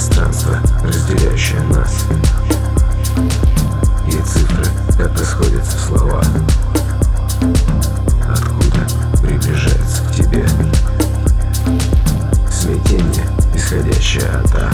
пространство, разделяющее нас. И цифры как-то в слова. Откуда приближается к тебе смятение, исходящее от А.